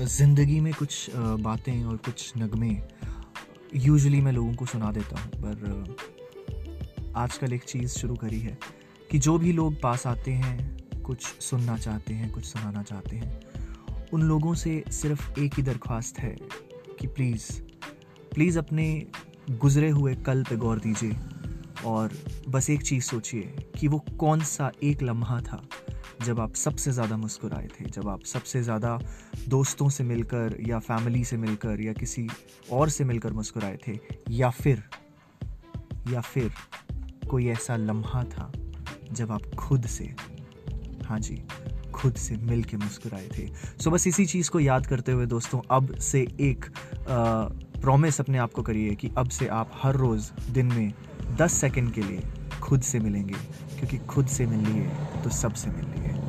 ज़िंदगी में कुछ बातें और कुछ नगमे यूजुअली मैं लोगों को सुना देता हूँ, पर आजकल एक चीज़ शुरू करी है कि जो भी लोग पास आते हैं, कुछ सुनना चाहते हैं, कुछ सुनाना चाहते हैं, उन लोगों से सिर्फ़ एक ही दरख्वास्त है कि प्लीज़ प्लीज़ अपने गुज़रे हुए कल पे गौर दीजिए और बस एक चीज़ सोचिए कि वो कौन सा एक लम्हा था। जब आप सबसे ज़्यादा मुस्कुराए थे, जब आप सबसे ज़्यादा दोस्तों से मिलकर या फैमिली से मिलकर या किसी और से मिलकर मुस्कुराए थे, या फिर या फिर कोई ऐसा लम्हा था जब आप खुद से हाँ जी, खुद से मिल के मुस्कुराए थे। सो बस इसी चीज़ को याद करते हुए दोस्तों, अब से एक प्रॉमिस अपने आप को करिए कि अब से आप हर रोज़ दिन में दस सेकंड के लिए खुद से मिलेंगे। क्योंकि खुद से मिल है तो सबसे मिल लिए